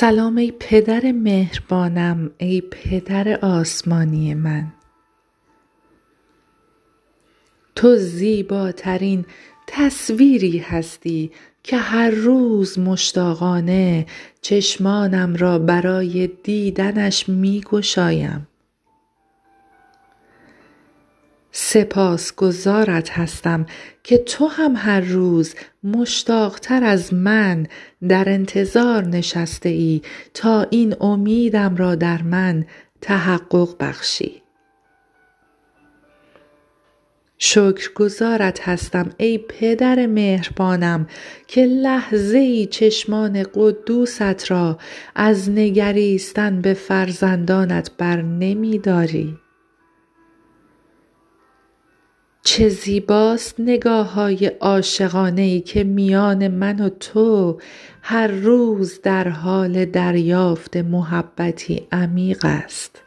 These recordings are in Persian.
سلام ای پدر مهربانم ای پدر آسمانی من. تو زیباترین تصویری هستی که هر روز مشتاقانه چشمانم را برای دیدنش می گشایم سپاسگزارت هستم که تو هم هر روز مشتاق تر از من در انتظار نشسته ای تا این امیدم را در من تحقق بخشی. شکرگزارت هستم ای پدر مهربانم که لحظه ای چشمان قدوست را از نگریستن به فرزندانت برنمی داری چه زیباست نگاه های عاشقانه ای که میان من و تو هر روز در حال دریافت محبتی عمیق است.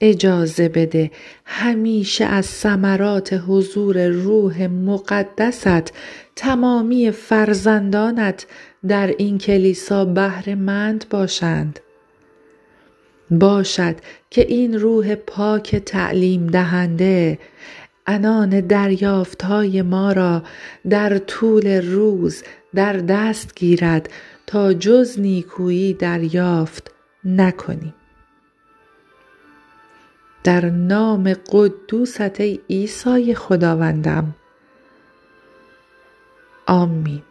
اجازه بده همیشه از ثمرات حضور روح مقدست تمامی فرزندانت در این کلیسا بهره مند باشند. باشد که این روح پاک تعلیم دهنده عنان دریافت های ما را در طول روز در دست گیرد تا جز نیکویی دریافت نکنیم. در نام قدوست ای عیسی خداوندم. آمین.